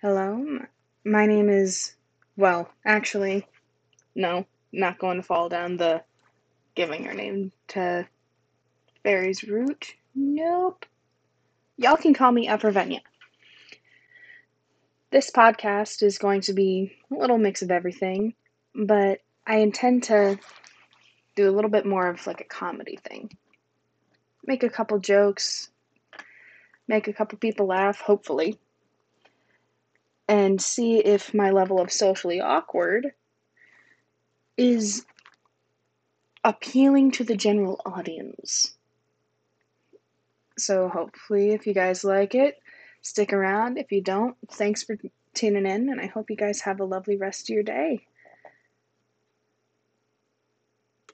Hello, my name is. Well, actually, no, not going to fall down the giving your name to fairies route. Nope. Y'all can call me Evervenia. This podcast is going to be a little mix of everything, but I intend to do a little bit more of like a comedy thing. Make a couple jokes, make a couple people laugh, hopefully, and see if my level of socially awkward is appealing to the general audience. So, hopefully, if you guys like it, stick around. If you don't, thanks for tuning in, and I hope you guys have a lovely rest of your day.